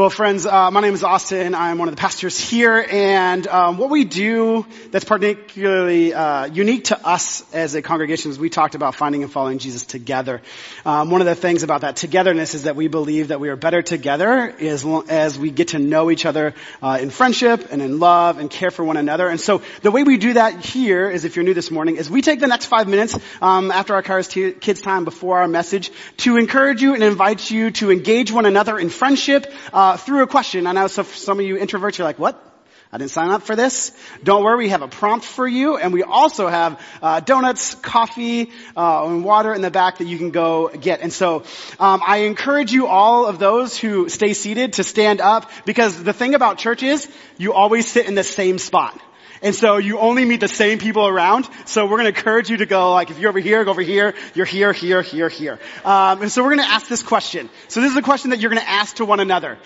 Well, friends, uh, my name is Austin. I'm one of the pastors here, and um, what we do that's particularly uh, unique to us as a congregation is we talked about finding and following Jesus together. Um, one of the things about that togetherness is that we believe that we are better together as, as we get to know each other uh, in friendship and in love and care for one another. And so the way we do that here is, if you're new this morning, is we take the next five minutes um, after our kids time before our message to encourage you and invite you to engage one another in friendship uh, through a question. I know some of you introverts, you're like, what? I didn't sign up for this. Don't worry, we have a prompt for you, and we also have uh, donuts, coffee, uh, and water in the back that you can go get. And so, um, I encourage you, all of those who stay seated, to stand up because the thing about church is you always sit in the same spot. And so you only meet the same people around. So we're going to encourage you to go, like, if you're over here, go over here. You're here, here, here, here. Um, and so we're going to ask this question. So this is a question that you're going to ask to one another.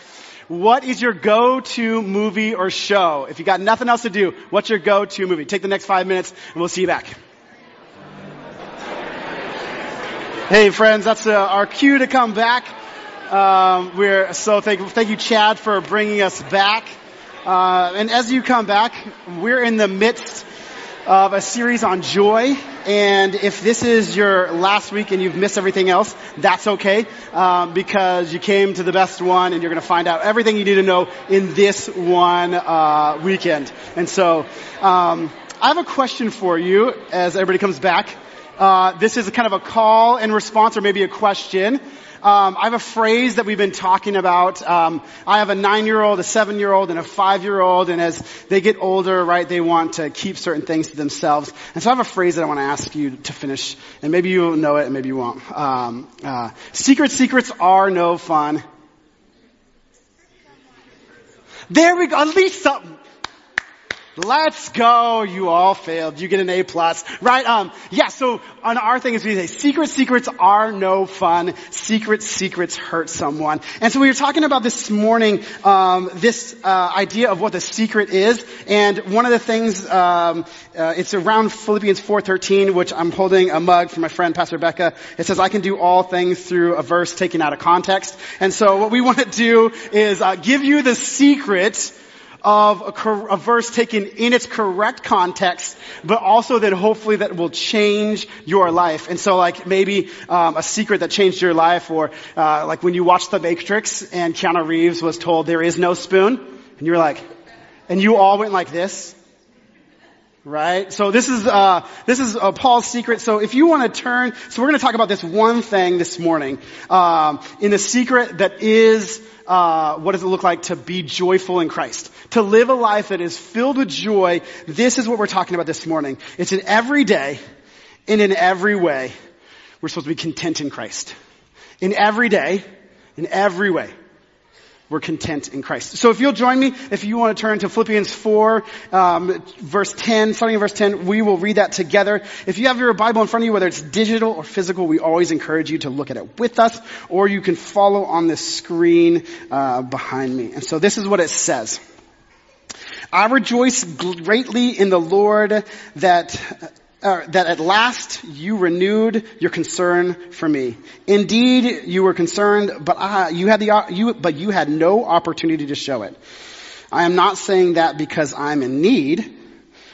What is your go-to movie or show? If you got nothing else to do, what's your go-to movie? Take the next five minutes and we'll see you back. Hey friends, that's uh, our cue to come back. Um, we're so thankful. Thank you, Chad, for bringing us back. Uh, and as you come back, we're in the midst of a series on joy. And if this is your last week and you've missed everything else, that's okay, um, because you came to the best one and you're going to find out everything you need to know in this one uh, weekend. And so, um, I have a question for you as everybody comes back. Uh, this is kind of a call and response, or maybe a question. Um, I have a phrase that we've been talking about. Um, I have a nine-year-old, a seven-year-old, and a five-year-old, and as they get older, right, they want to keep certain things to themselves. And so I have a phrase that I want to ask you to finish, and maybe you'll know it, and maybe you won't. Um, uh, secret secrets are no fun. There we go. At least something. Let's go. You all failed. You get an A plus, right? Um, yeah. So on our thing is we say secret secrets are no fun. Secret secrets hurt someone. And so we were talking about this morning, um, this uh, idea of what the secret is. And one of the things, um, uh, it's around Philippians 4:13, which I'm holding a mug for my friend Pastor Becca. It says, "I can do all things through a verse taken out of context." And so what we want to do is uh, give you the secret of a, a, verse taken in its correct context, but also that hopefully that will change your life. And so like maybe um, a secret that changed your life or uh, like when you watched The Matrix and Keanu Reeves was told there is no spoon and you were like, and you all went like this. Right? So this is, uh, this is uh, Paul's secret. So if you want to turn, so we're going to talk about this one thing this morning, um, in the secret that is uh, what does it look like to be joyful in Christ? To live a life that is filled with joy. This is what we're talking about this morning. It's in every day and in every way. We're supposed to be content in Christ. In every day, in every way we're content in Christ. So if you'll join me, if you want to turn to Philippians 4, um, verse 10, starting in verse 10, we will read that together. If you have your Bible in front of you, whether it's digital or physical, we always encourage you to look at it with us, or you can follow on the screen uh, behind me. And so this is what it says. I rejoice greatly in the Lord that uh, that at last you renewed your concern for me. Indeed, you were concerned, but I, you had the you, but you had no opportunity to show it. I am not saying that because I'm in need,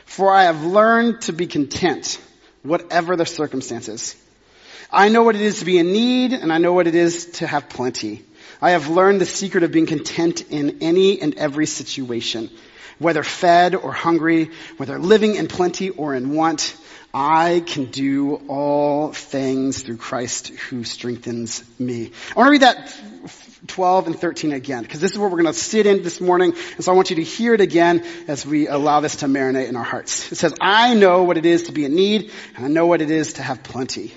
for I have learned to be content, whatever the circumstances. I know what it is to be in need, and I know what it is to have plenty. I have learned the secret of being content in any and every situation, whether fed or hungry, whether living in plenty or in want. I can do all things through Christ who strengthens me. I want to read that 12 and 13 again, because this is where we're going to sit in this morning. And so I want you to hear it again as we allow this to marinate in our hearts. It says, I know what it is to be in need, and I know what it is to have plenty.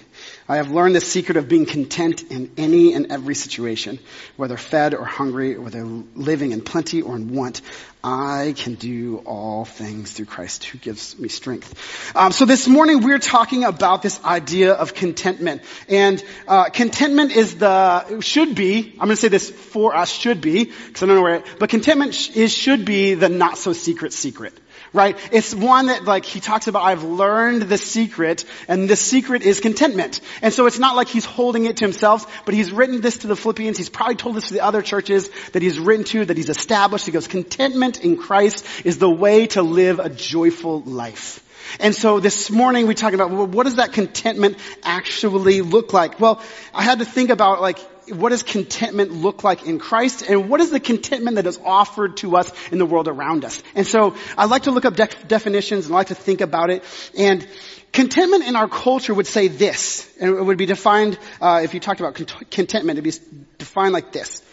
I have learned the secret of being content in any and every situation, whether fed or hungry, whether living in plenty or in want. I can do all things through Christ who gives me strength. Um, so this morning we're talking about this idea of contentment, and uh, contentment is the should be. I'm going to say this for us should be because I don't know where, It, but contentment is should be the not so secret secret right? It's one that like he talks about, I've learned the secret and the secret is contentment. And so it's not like he's holding it to himself, but he's written this to the Philippians. He's probably told this to the other churches that he's written to, that he's established. He goes, contentment in Christ is the way to live a joyful life. And so this morning we talk about well, what does that contentment actually look like? Well, I had to think about like what does contentment look like in Christ and what is the contentment that is offered to us in the world around us? And so I like to look up de- definitions and I like to think about it and contentment in our culture would say this and it would be defined, uh, if you talked about cont- contentment, it'd be defined like this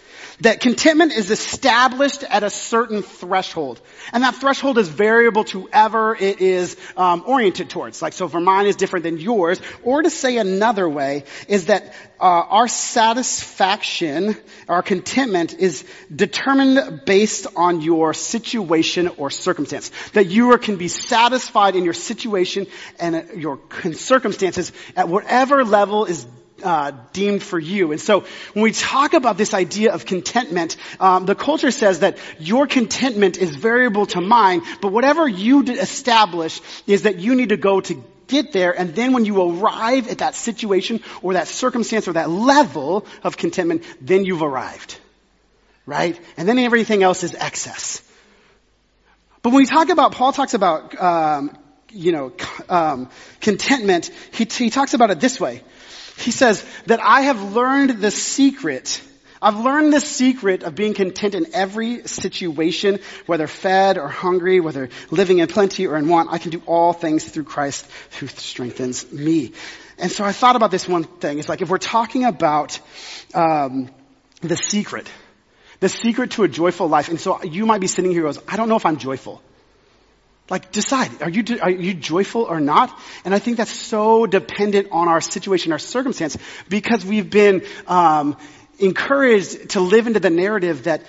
that contentment is established at a certain threshold. And that threshold is variable to whoever it is um, oriented towards. Like, so for mine is different than yours. Or to say another way is that uh, our satisfaction, our contentment is determined based on your situation or circumstance. That you can be satisfied in your situation and uh, your circumstances at whatever level is uh, deemed for you. And so when we talk about this idea of contentment, um, the culture says that your contentment is variable to mine, but whatever you establish is that you need to go to get there, and then when you arrive at that situation or that circumstance or that level of contentment, then you've arrived. Right? And then everything else is excess. But when we talk about, Paul talks about, um, you know, um, contentment, he, he talks about it this way. He says that I have learned the secret. I've learned the secret of being content in every situation, whether fed or hungry, whether living in plenty or in want. I can do all things through Christ who strengthens me. And so I thought about this one thing. It's like if we're talking about um, the secret, the secret to a joyful life. And so you might be sitting here goes, I don't know if I'm joyful. Like decide, are you, are you joyful or not? And I think that's so dependent on our situation, our circumstance, because we've been um, encouraged to live into the narrative that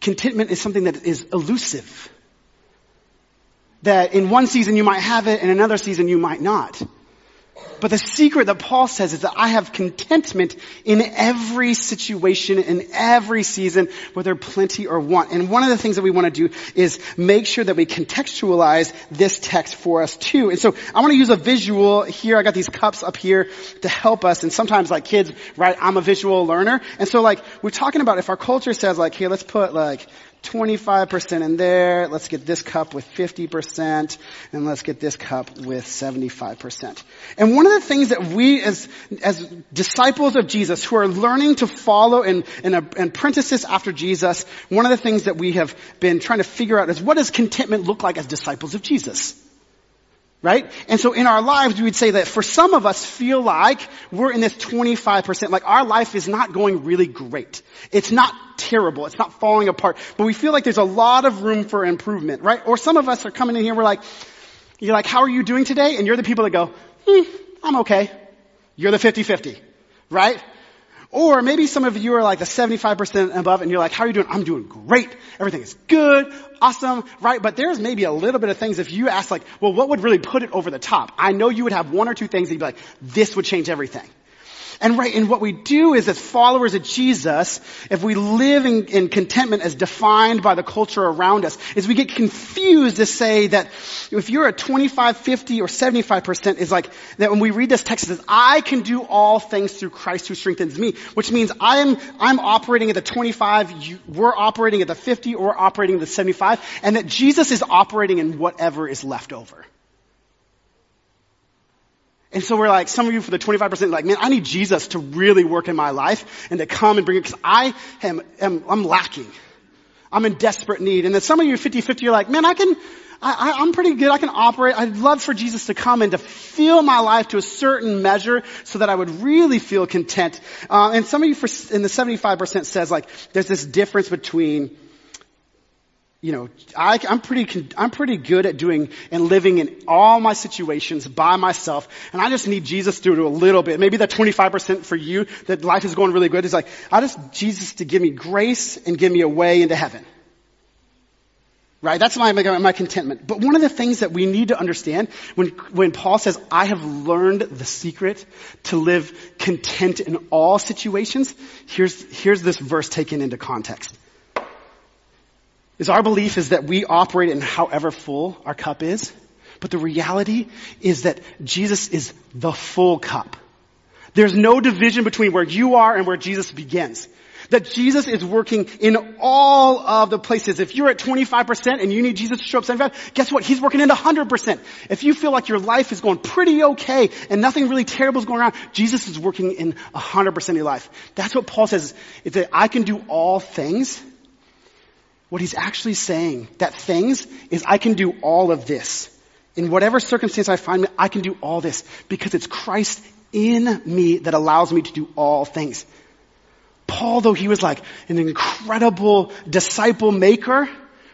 contentment is something that is elusive. That in one season you might have it, in another season you might not. But the secret that Paul says is that I have contentment in every situation, in every season, whether plenty or want. And one of the things that we want to do is make sure that we contextualize this text for us too. And so I want to use a visual here. I got these cups up here to help us. And sometimes like kids, right, I'm a visual learner. And so like we're talking about if our culture says like, here, let's put like 25% in there. Let's get this cup with 50% and let's get this cup with 75%. And one of the things that we as, as disciples of Jesus who are learning to follow and, and, apprentices after Jesus, one of the things that we have been trying to figure out is what does contentment look like as disciples of Jesus? Right? And so in our lives, we would say that for some of us feel like we're in this 25%, like our life is not going really great. It's not terrible. It's not falling apart, but we feel like there's a lot of room for improvement, right? Or some of us are coming in here, we're like, you're like, how are you doing today? And you're the people that go, hmm, I'm okay. You're the 50-50, right? Or maybe some of you are like the 75% above and you're like, how are you doing? I'm doing great. Everything is good, awesome, right? But there's maybe a little bit of things if you ask like, well, what would really put it over the top? I know you would have one or two things that you'd be like, this would change everything. And right, and what we do is as followers of Jesus, if we live in, in, contentment as defined by the culture around us, is we get confused to say that if you're at 25, 50, or 75% is like, that when we read this text it says, I can do all things through Christ who strengthens me, which means I'm, I'm operating at the 25, you, we're operating at the 50, or we're operating at the 75, and that Jesus is operating in whatever is left over. And so we're like, some of you for the 25% like, man, I need Jesus to really work in my life and to come and bring it, because I am, am, I'm lacking. I'm in desperate need. And then some of you 50-50, you're like, man, I can, I, I'm pretty good. I can operate. I'd love for Jesus to come and to fill my life to a certain measure so that I would really feel content. Uh, and some of you for, in the 75% says like, there's this difference between you know, I, am pretty, I'm pretty good at doing and living in all my situations by myself. And I just need Jesus to do a little bit. Maybe that 25% for you that life is going really good is like, I just, Jesus to give me grace and give me a way into heaven. Right? That's my, my contentment. But one of the things that we need to understand when, when Paul says, I have learned the secret to live content in all situations, here's, here's this verse taken into context. Is our belief is that we operate in however full our cup is. But the reality is that Jesus is the full cup. There's no division between where you are and where Jesus begins. That Jesus is working in all of the places. If you're at 25% and you need Jesus to show up 75, guess what? He's working in 100%. If you feel like your life is going pretty okay and nothing really terrible is going on, Jesus is working in 100% of your life. That's what Paul says. Is that I can do all things. What he's actually saying, that things, is I can do all of this. In whatever circumstance I find me, I can do all this because it's Christ in me that allows me to do all things. Paul, though he was like an incredible disciple maker,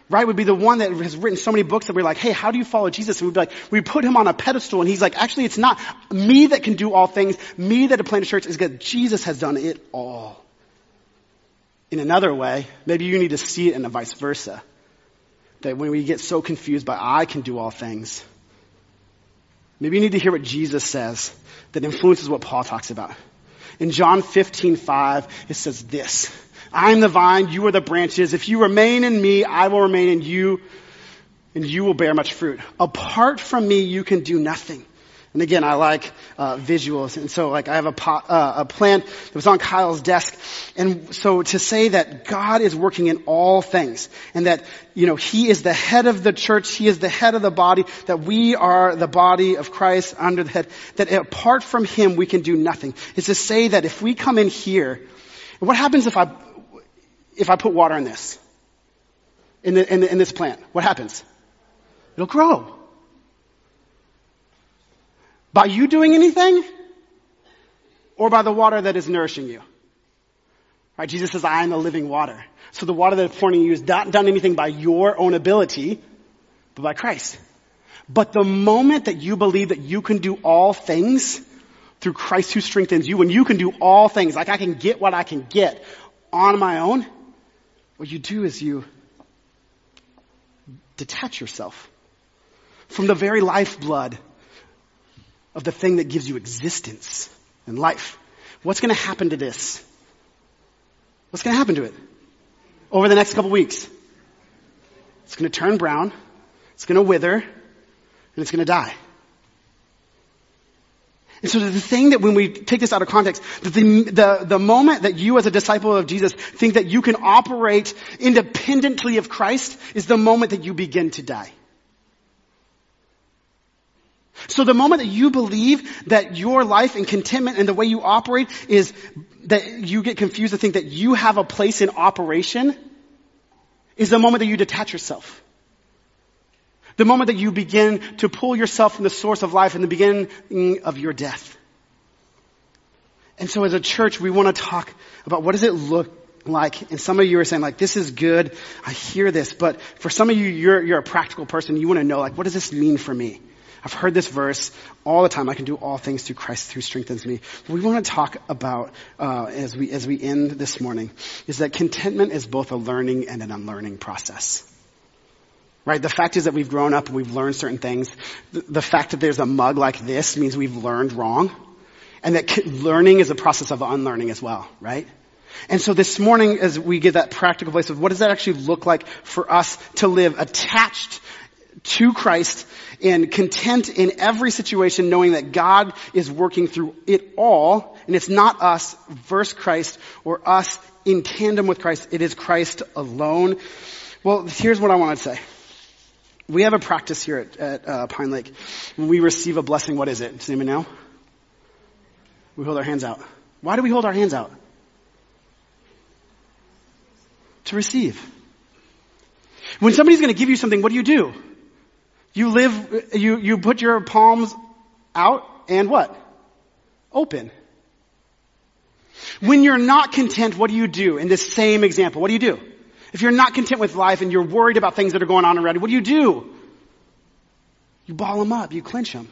right, would be the one that has written so many books that we're like, hey, how do you follow Jesus? And we'd be like, we put him on a pedestal and he's like, actually it's not me that can do all things, me that a church is that Jesus has done it all. In another way, maybe you need to see it in a vice versa. That when we get so confused by I can do all things, maybe you need to hear what Jesus says that influences what Paul talks about. In John 15, 5, it says this. I am the vine, you are the branches. If you remain in me, I will remain in you, and you will bear much fruit. Apart from me, you can do nothing. And again, I like uh, visuals, and so like I have a, uh, a plant that was on Kyle's desk, and so to say that God is working in all things, and that you know He is the head of the church, He is the head of the body, that we are the body of Christ under the head, that apart from Him we can do nothing. Is to say that if we come in here, what happens if I if I put water in this, in, the, in, the, in this plant? What happens? It'll grow. By you doing anything? Or by the water that is nourishing you? Right? Jesus says, I am the living water. So the water that's pouring you is not done anything by your own ability, but by Christ. But the moment that you believe that you can do all things through Christ who strengthens you, when you can do all things, like I can get what I can get on my own, what you do is you detach yourself from the very lifeblood of the thing that gives you existence and life. What's going to happen to this? What's going to happen to it over the next couple weeks? It's going to turn brown. It's going to wither and it's going to die. And so the thing that when we take this out of context, that the, the, the moment that you as a disciple of Jesus think that you can operate independently of Christ is the moment that you begin to die. So the moment that you believe that your life and contentment and the way you operate is that you get confused to think that you have a place in operation is the moment that you detach yourself. The moment that you begin to pull yourself from the source of life and the beginning of your death. And so as a church, we want to talk about what does it look like, and some of you are saying like, this is good, I hear this, but for some of you, you're, you're a practical person, you want to know like, what does this mean for me? I've heard this verse all the time. I can do all things through Christ who strengthens me. What we want to talk about uh, as we as we end this morning is that contentment is both a learning and an unlearning process. Right? The fact is that we've grown up and we've learned certain things. The, the fact that there's a mug like this means we've learned wrong. And that learning is a process of unlearning as well, right? And so this morning, as we get that practical place of what does that actually look like for us to live attached to Christ and content in every situation knowing that God is working through it all and it's not us versus Christ or us in tandem with Christ. It is Christ alone. Well, here's what I want to say. We have a practice here at, at uh, Pine Lake. When we receive a blessing, what is it? Does anyone know? We hold our hands out. Why do we hold our hands out? To receive. When somebody's going to give you something, what do you do? You live, you, you put your palms out and what? Open. When you're not content, what do you do? In this same example, what do you do? If you're not content with life and you're worried about things that are going on around you, what do you do? You ball them up, you clench them.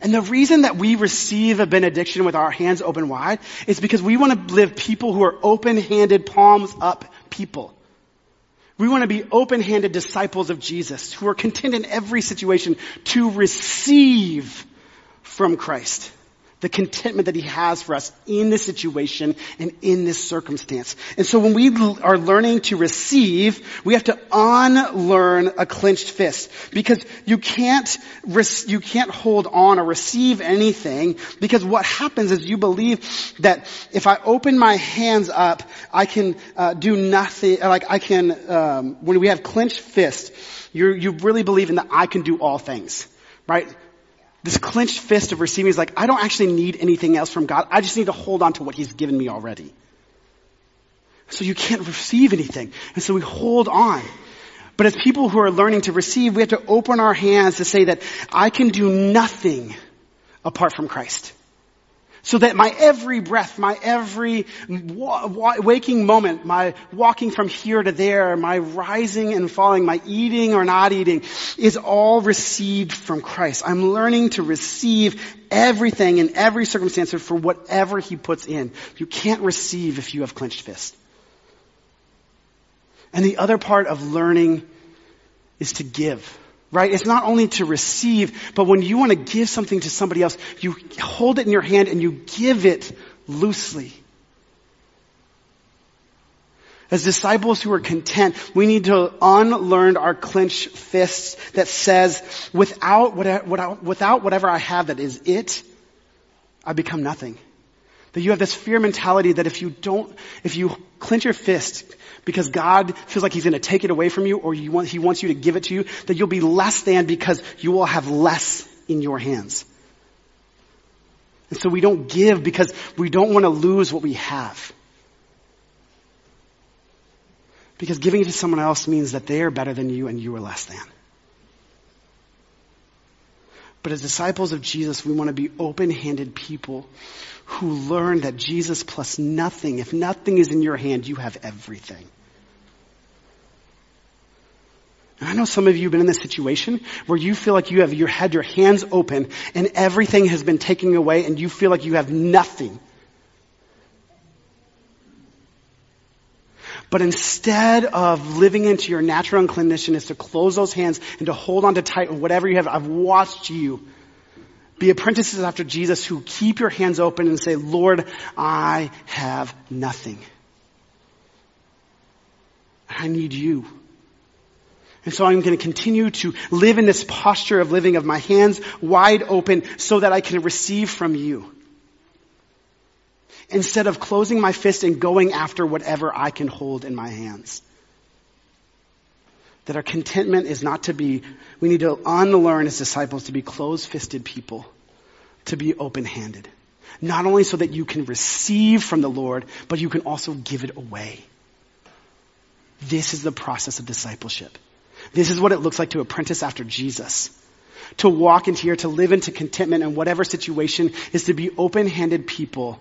And the reason that we receive a benediction with our hands open wide is because we want to live people who are open-handed, palms up people. We want to be open-handed disciples of Jesus who are content in every situation to receive from Christ. The contentment that he has for us in this situation and in this circumstance. And so when we are learning to receive, we have to unlearn a clenched fist because you can't, you can't hold on or receive anything because what happens is you believe that if I open my hands up, I can uh, do nothing, like I can, um, when we have clenched fist, you you really believe in that I can do all things, right? This clenched fist of receiving is like, I don't actually need anything else from God. I just need to hold on to what He's given me already. So you can't receive anything. And so we hold on. But as people who are learning to receive, we have to open our hands to say that I can do nothing apart from Christ. So that my every breath, my every wa- wa- waking moment, my walking from here to there, my rising and falling, my eating or not eating is all received from Christ. I'm learning to receive everything in every circumstance for whatever He puts in. You can't receive if you have clenched fist. And the other part of learning is to give right? It's not only to receive, but when you want to give something to somebody else, you hold it in your hand and you give it loosely. As disciples who are content, we need to unlearn our clenched fists that says, without, without whatever I have that is it, I become nothing. That you have this fear mentality that if you don't, if you clench your fist because God feels like He's going to take it away from you or want, He wants you to give it to you, that you'll be less than because you will have less in your hands. And so we don't give because we don't want to lose what we have. Because giving it to someone else means that they are better than you and you are less than. But as disciples of Jesus, we want to be open-handed people who learn that Jesus plus nothing, if nothing is in your hand, you have everything. And I know some of you have been in this situation where you feel like you have your, had your hands open and everything has been taken away and you feel like you have nothing. But instead of living into your natural inclination is to close those hands and to hold on to tight whatever you have. I've watched you be apprentices after Jesus who keep your hands open and say, Lord, I have nothing. I need you. And so I'm going to continue to live in this posture of living of my hands wide open so that I can receive from you. Instead of closing my fist and going after whatever I can hold in my hands. That our contentment is not to be, we need to unlearn as disciples to be closed-fisted people, to be open-handed. Not only so that you can receive from the Lord, but you can also give it away. This is the process of discipleship. This is what it looks like to apprentice after Jesus. To walk into here, to live into contentment in whatever situation is to be open-handed people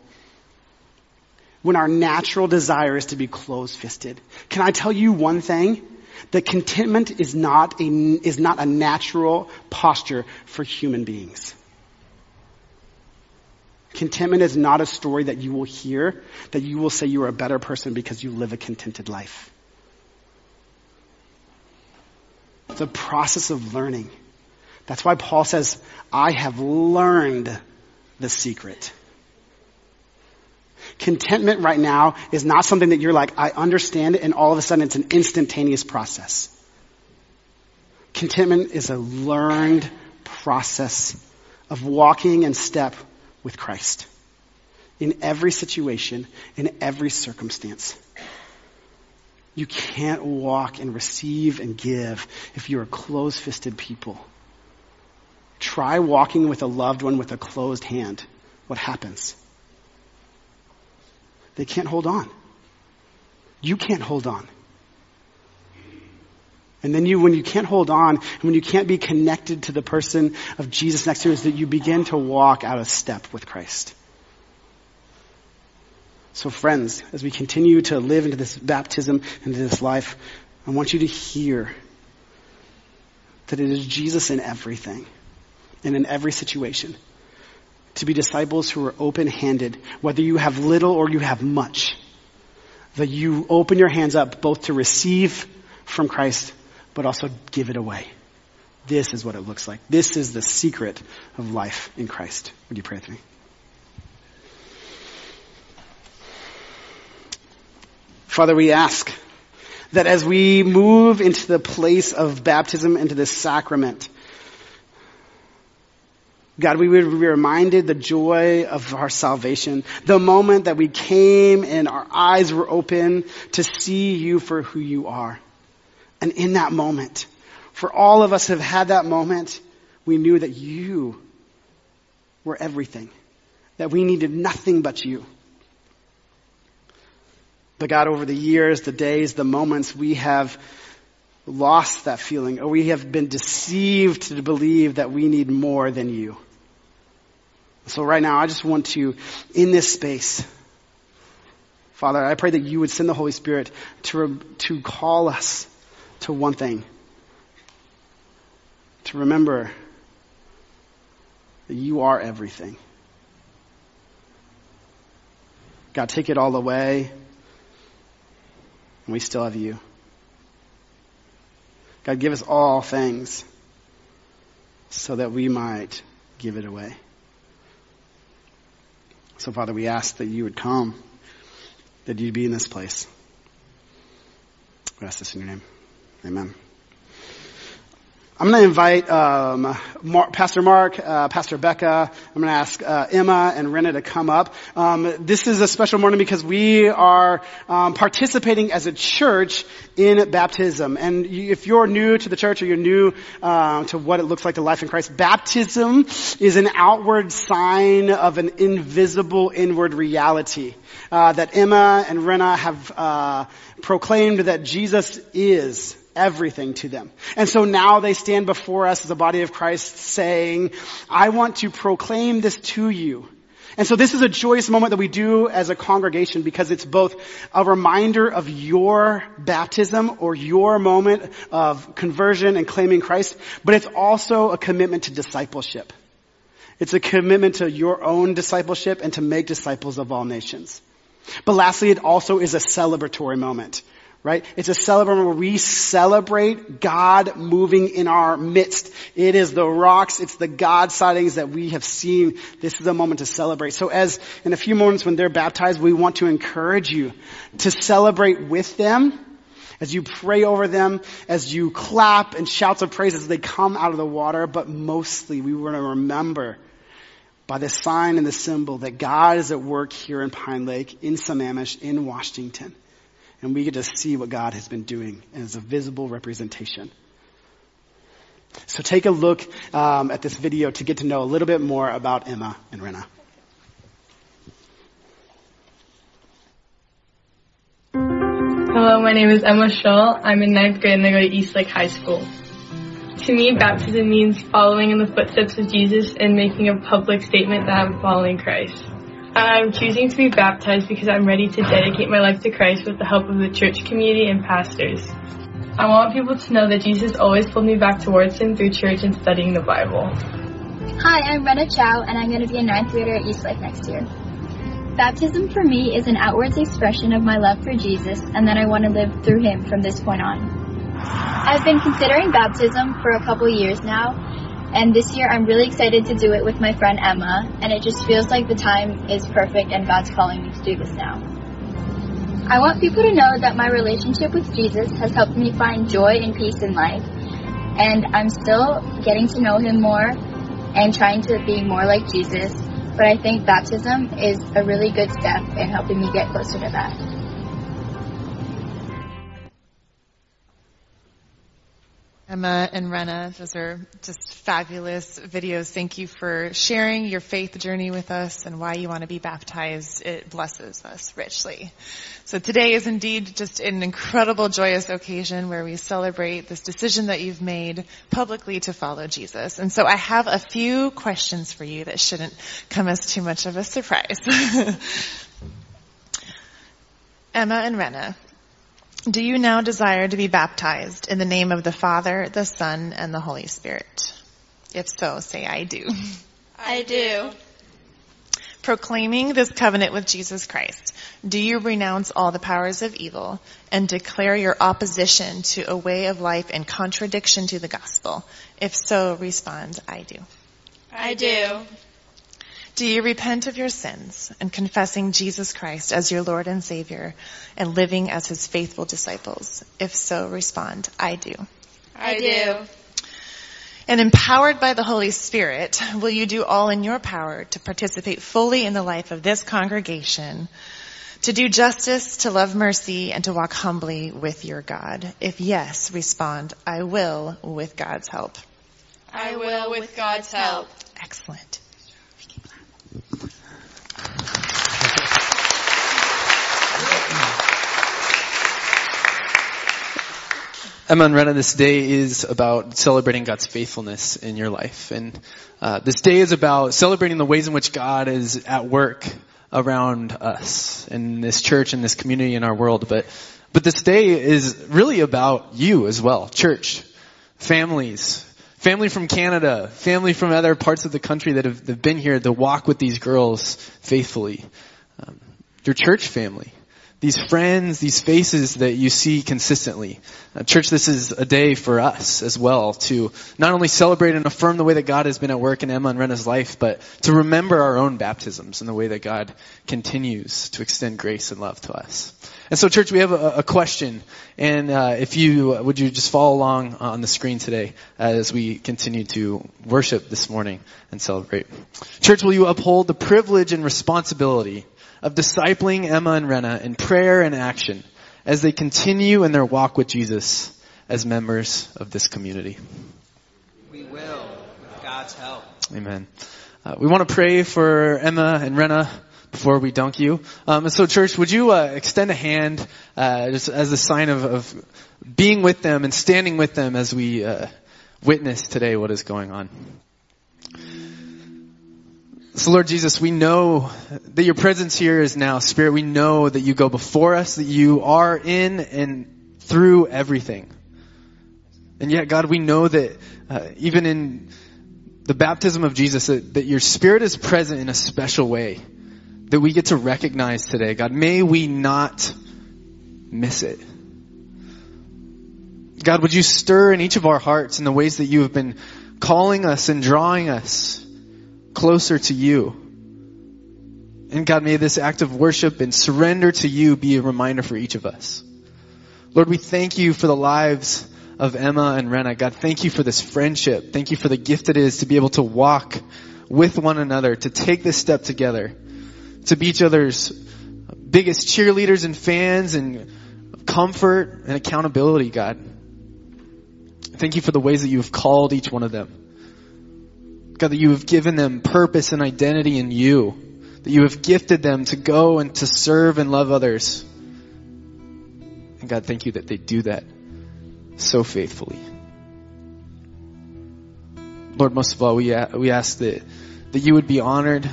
when our natural desire is to be closed-fisted. Can I tell you one thing? that contentment is not a, is not a natural posture for human beings. Contentment is not a story that you will hear, that you will say you are a better person because you live a contented life. It's a process of learning. That's why Paul says, I have learned the secret. Contentment right now is not something that you're like, I understand it, and all of a sudden it's an instantaneous process. Contentment is a learned process of walking in step with Christ in every situation, in every circumstance. You can't walk and receive and give if you're a closed-fisted people. Try walking with a loved one with a closed hand. What happens? They can't hold on. You can't hold on. And then you, when you can't hold on, and when you can't be connected to the person of Jesus next to you, is that you begin to walk out of step with Christ. So friends, as we continue to live into this baptism, into this life, I want you to hear that it is Jesus in everything and in every situation to be disciples who are open-handed, whether you have little or you have much. That you open your hands up both to receive from Christ, but also give it away. This is what it looks like. This is the secret of life in Christ. Would you pray with me? Father, we ask that as we move into the place of baptism, into this sacrament, God, we would be reminded the joy of our salvation, the moment that we came and our eyes were open to see you for who you are. And in that moment, for all of us have had that moment, we knew that you were everything, that we needed nothing but you. But God, over the years, the days, the moments, we have lost that feeling, or we have been deceived to believe that we need more than you. So right now, I just want to, in this space, Father, I pray that you would send the Holy Spirit to, to call us to one thing. To remember that you are everything. God, take it all away and we still have you. God, give us all things so that we might give it away. So, Father, we ask that you would come, that you'd be in this place. We ask this in your name. Amen. I'm going to invite um, Pastor Mark, uh, Pastor Becca. I'm going to ask uh, Emma and Rena to come up. Um, this is a special morning because we are um, participating as a church in baptism. And if you're new to the church or you're new uh, to what it looks like to life in Christ, baptism is an outward sign of an invisible inward reality uh, that Emma and Rena have uh, proclaimed that Jesus is everything to them. And so now they stand before us as a body of Christ saying, I want to proclaim this to you. And so this is a joyous moment that we do as a congregation because it's both a reminder of your baptism or your moment of conversion and claiming Christ, but it's also a commitment to discipleship. It's a commitment to your own discipleship and to make disciples of all nations. But lastly, it also is a celebratory moment right? It's a celebration where we celebrate God moving in our midst. It is the rocks, it's the God sightings that we have seen. This is a moment to celebrate. So as in a few moments when they're baptized, we want to encourage you to celebrate with them as you pray over them, as you clap and shouts of praise as they come out of the water, but mostly we want to remember by the sign and the symbol that God is at work here in Pine Lake, in Sammamish, in Washington and we get to see what God has been doing as a visible representation. So take a look um, at this video to get to know a little bit more about Emma and Rena. Hello, my name is Emma Schull. I'm in ninth grade and I go to Eastlake High School. To me, baptism means following in the footsteps of Jesus and making a public statement that I'm following Christ. I'm choosing to be baptized because I'm ready to dedicate my life to Christ with the help of the church community and pastors. I want people to know that Jesus always pulled me back towards Him through church and studying the Bible. Hi, I'm Rena Chow, and I'm going to be a ninth grader at Eastlake next year. Baptism for me is an outwards expression of my love for Jesus and that I want to live through Him from this point on. I've been considering baptism for a couple years now, and this year I'm really excited to do it with my friend Emma, and it just feels like the time is perfect and God's calling me to do this now. I want people to know that my relationship with Jesus has helped me find joy and peace in life, and I'm still getting to know Him more and trying to be more like Jesus, but I think baptism is a really good step in helping me get closer to that. Emma and Rena, those are just fabulous videos. Thank you for sharing your faith journey with us and why you want to be baptized. It blesses us richly. So today is indeed just an incredible joyous occasion where we celebrate this decision that you've made publicly to follow Jesus. And so I have a few questions for you that shouldn't come as too much of a surprise. Emma and Rena, do you now desire to be baptized in the name of the Father, the Son, and the Holy Spirit? If so, say I do. I do. Proclaiming this covenant with Jesus Christ, do you renounce all the powers of evil and declare your opposition to a way of life in contradiction to the gospel? If so, respond, I do. I do. Do you repent of your sins and confessing Jesus Christ as your Lord and Savior and living as his faithful disciples? If so, respond, I do. I do. And empowered by the Holy Spirit, will you do all in your power to participate fully in the life of this congregation, to do justice, to love mercy, and to walk humbly with your God? If yes, respond, I will with God's help. I will with God's help. Excellent. Emma and Rena, this day is about celebrating God's faithfulness in your life. And uh, this day is about celebrating the ways in which God is at work around us in this church, in this community, in our world. But, but this day is really about you as well. Church, families, family from Canada, family from other parts of the country that have, been here to walk with these girls faithfully. Um, your church family these friends, these faces that you see consistently. Uh, church, this is a day for us as well to not only celebrate and affirm the way that God has been at work in Emma and Rena's life, but to remember our own baptisms and the way that God continues to extend grace and love to us. And so, church, we have a, a question, and uh, if you would you just follow along on the screen today as we continue to worship this morning and celebrate. Church, will you uphold the privilege and responsibility of discipling Emma and Rena in prayer and action as they continue in their walk with Jesus as members of this community. We will, with God's help. Amen. Uh, we want to pray for Emma and Rena before we dunk you. Um, so, church, would you uh, extend a hand uh, just as a sign of, of, being with them and standing with them as we uh, witness today what is going on? So Lord Jesus, we know that your presence here is now Spirit. We know that you go before us, that you are in and through everything. And yet, God, we know that uh, even in the baptism of Jesus, that, that your Spirit is present in a special way that we get to recognize today. God, may we not miss it. God, would you stir in each of our hearts in the ways that you have been calling us and drawing us closer to you. And God, may this act of worship and surrender to you be a reminder for each of us. Lord, we thank you for the lives of Emma and Rena. God, thank you for this friendship. Thank you for the gift it is to be able to walk with one another, to take this step together, to be each other's biggest cheerleaders and fans and comfort and accountability, God. Thank you for the ways that you have called each one of them. God, that you have given them purpose and identity in you. That you have gifted them to go and to serve and love others. And God, thank you that they do that so faithfully. Lord, most of all, we, we ask that, that you would be honored,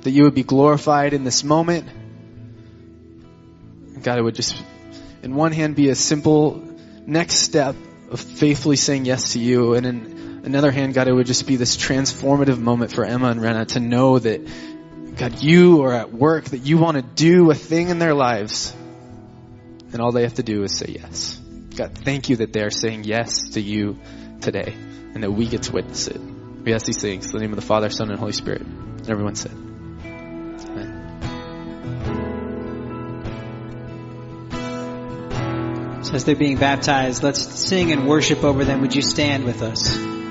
that you would be glorified in this moment. God, it would just, in one hand, be a simple next step of faithfully saying yes to you, and in another hand, God, it would just be this transformative moment for Emma and Rena to know that, God, you are at work, that you want to do a thing in their lives, and all they have to do is say yes. God, thank you that they are saying yes to you today, and that we get to witness it. We ask these things in the name of the Father, Son, and Holy Spirit. And everyone said. So as they're being baptized, let's sing and worship over them. Would you stand with us?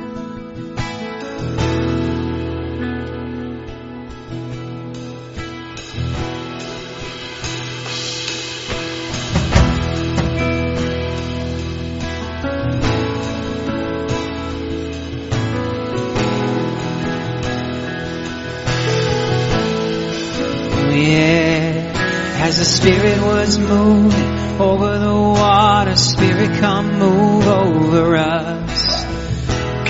Spirit was moving over the water. Spirit, come move over us.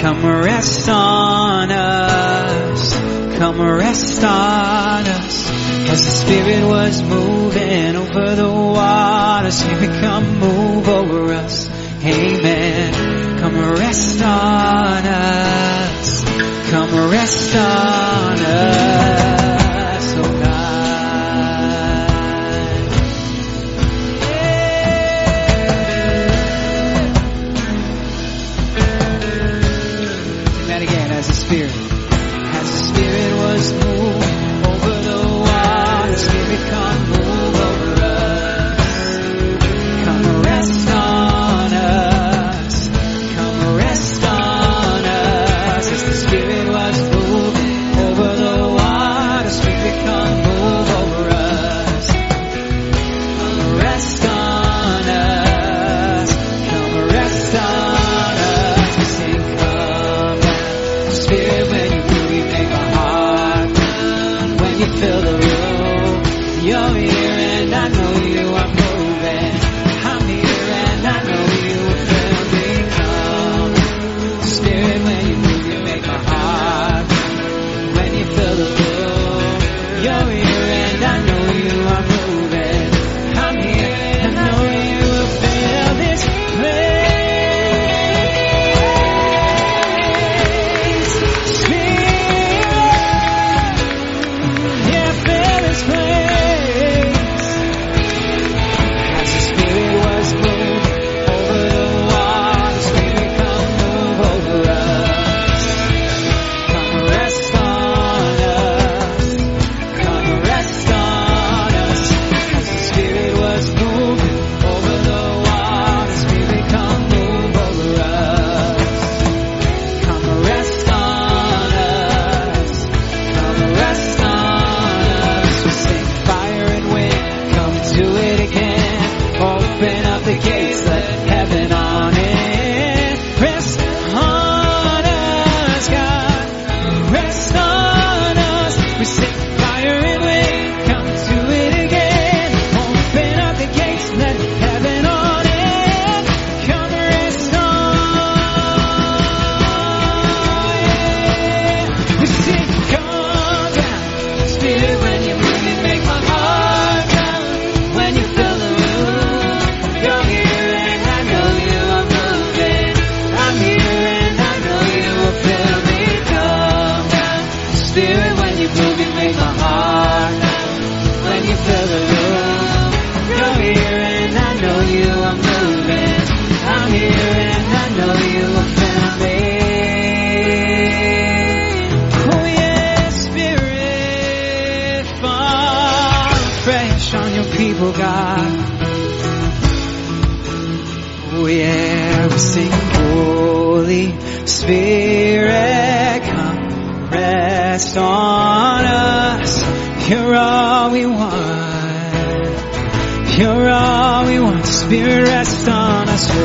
Come rest on us. Come rest on us. As the Spirit was moving over the water. Spirit, come move over us. Amen. Come rest on us. Come rest on us.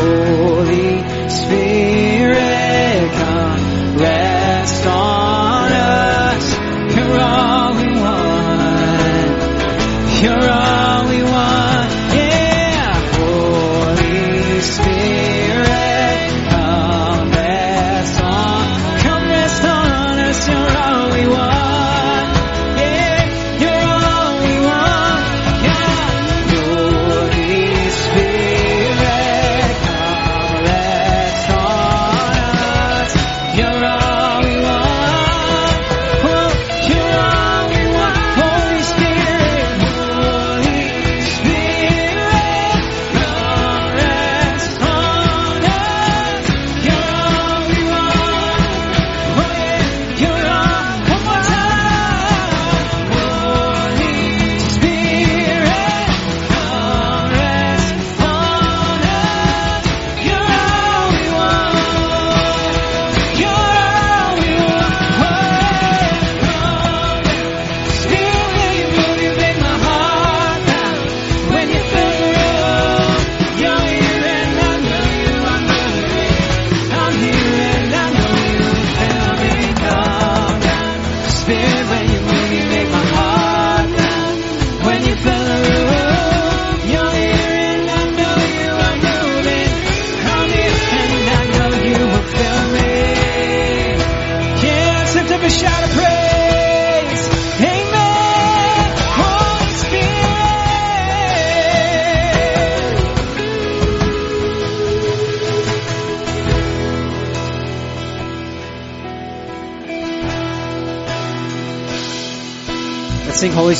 Holy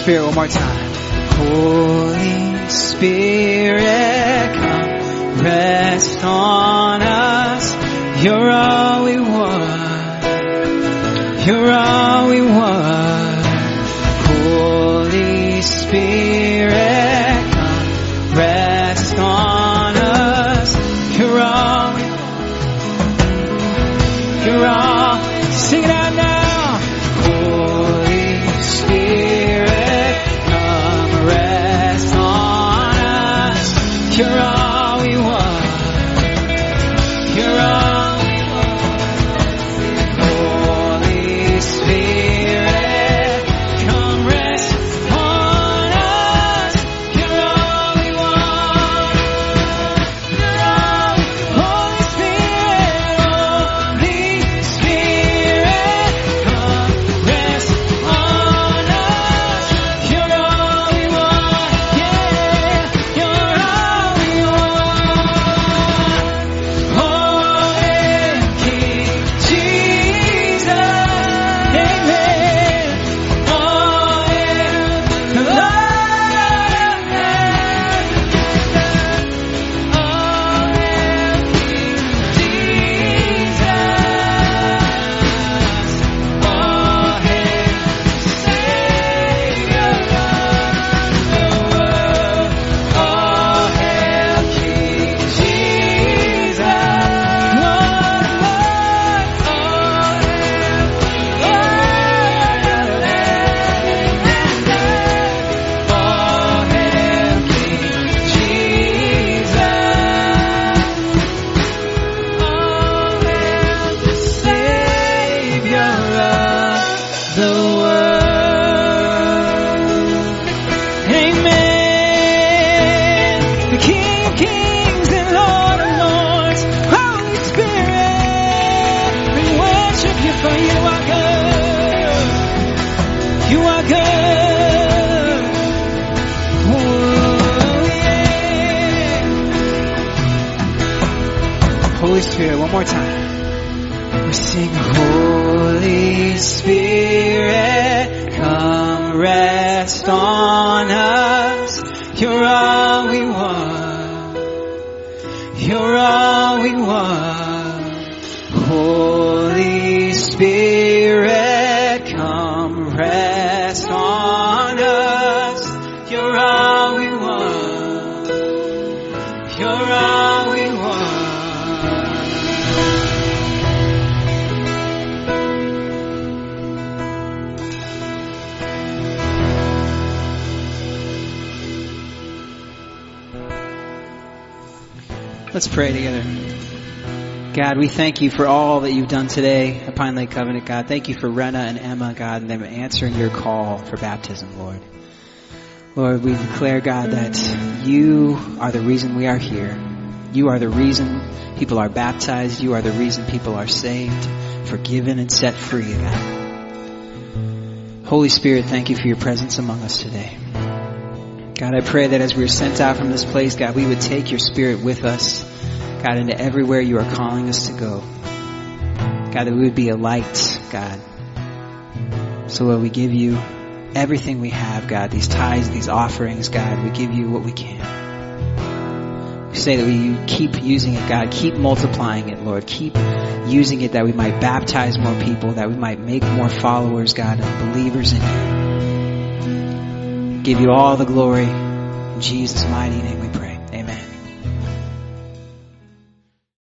Spirit one more time. Let's pray together. God, we thank you for all that you've done today at Pine Lake Covenant, God. Thank you for Rena and Emma, God, and them answering your call for baptism, Lord. Lord, we declare, God, that you are the reason we are here. You are the reason people are baptized. You are the reason people are saved, forgiven, and set free, God. Holy Spirit, thank you for your presence among us today. God, I pray that as we are sent out from this place, God, we would take your spirit with us, God, into everywhere you are calling us to go. God, that we would be a light, God. So Lord, we give you everything we have, God, these tithes, these offerings, God, we give you what we can. We say that we keep using it, God, keep multiplying it, Lord, keep using it that we might baptize more people, that we might make more followers, God, and believers in you. Give you all the glory. In Jesus' mighty name we pray.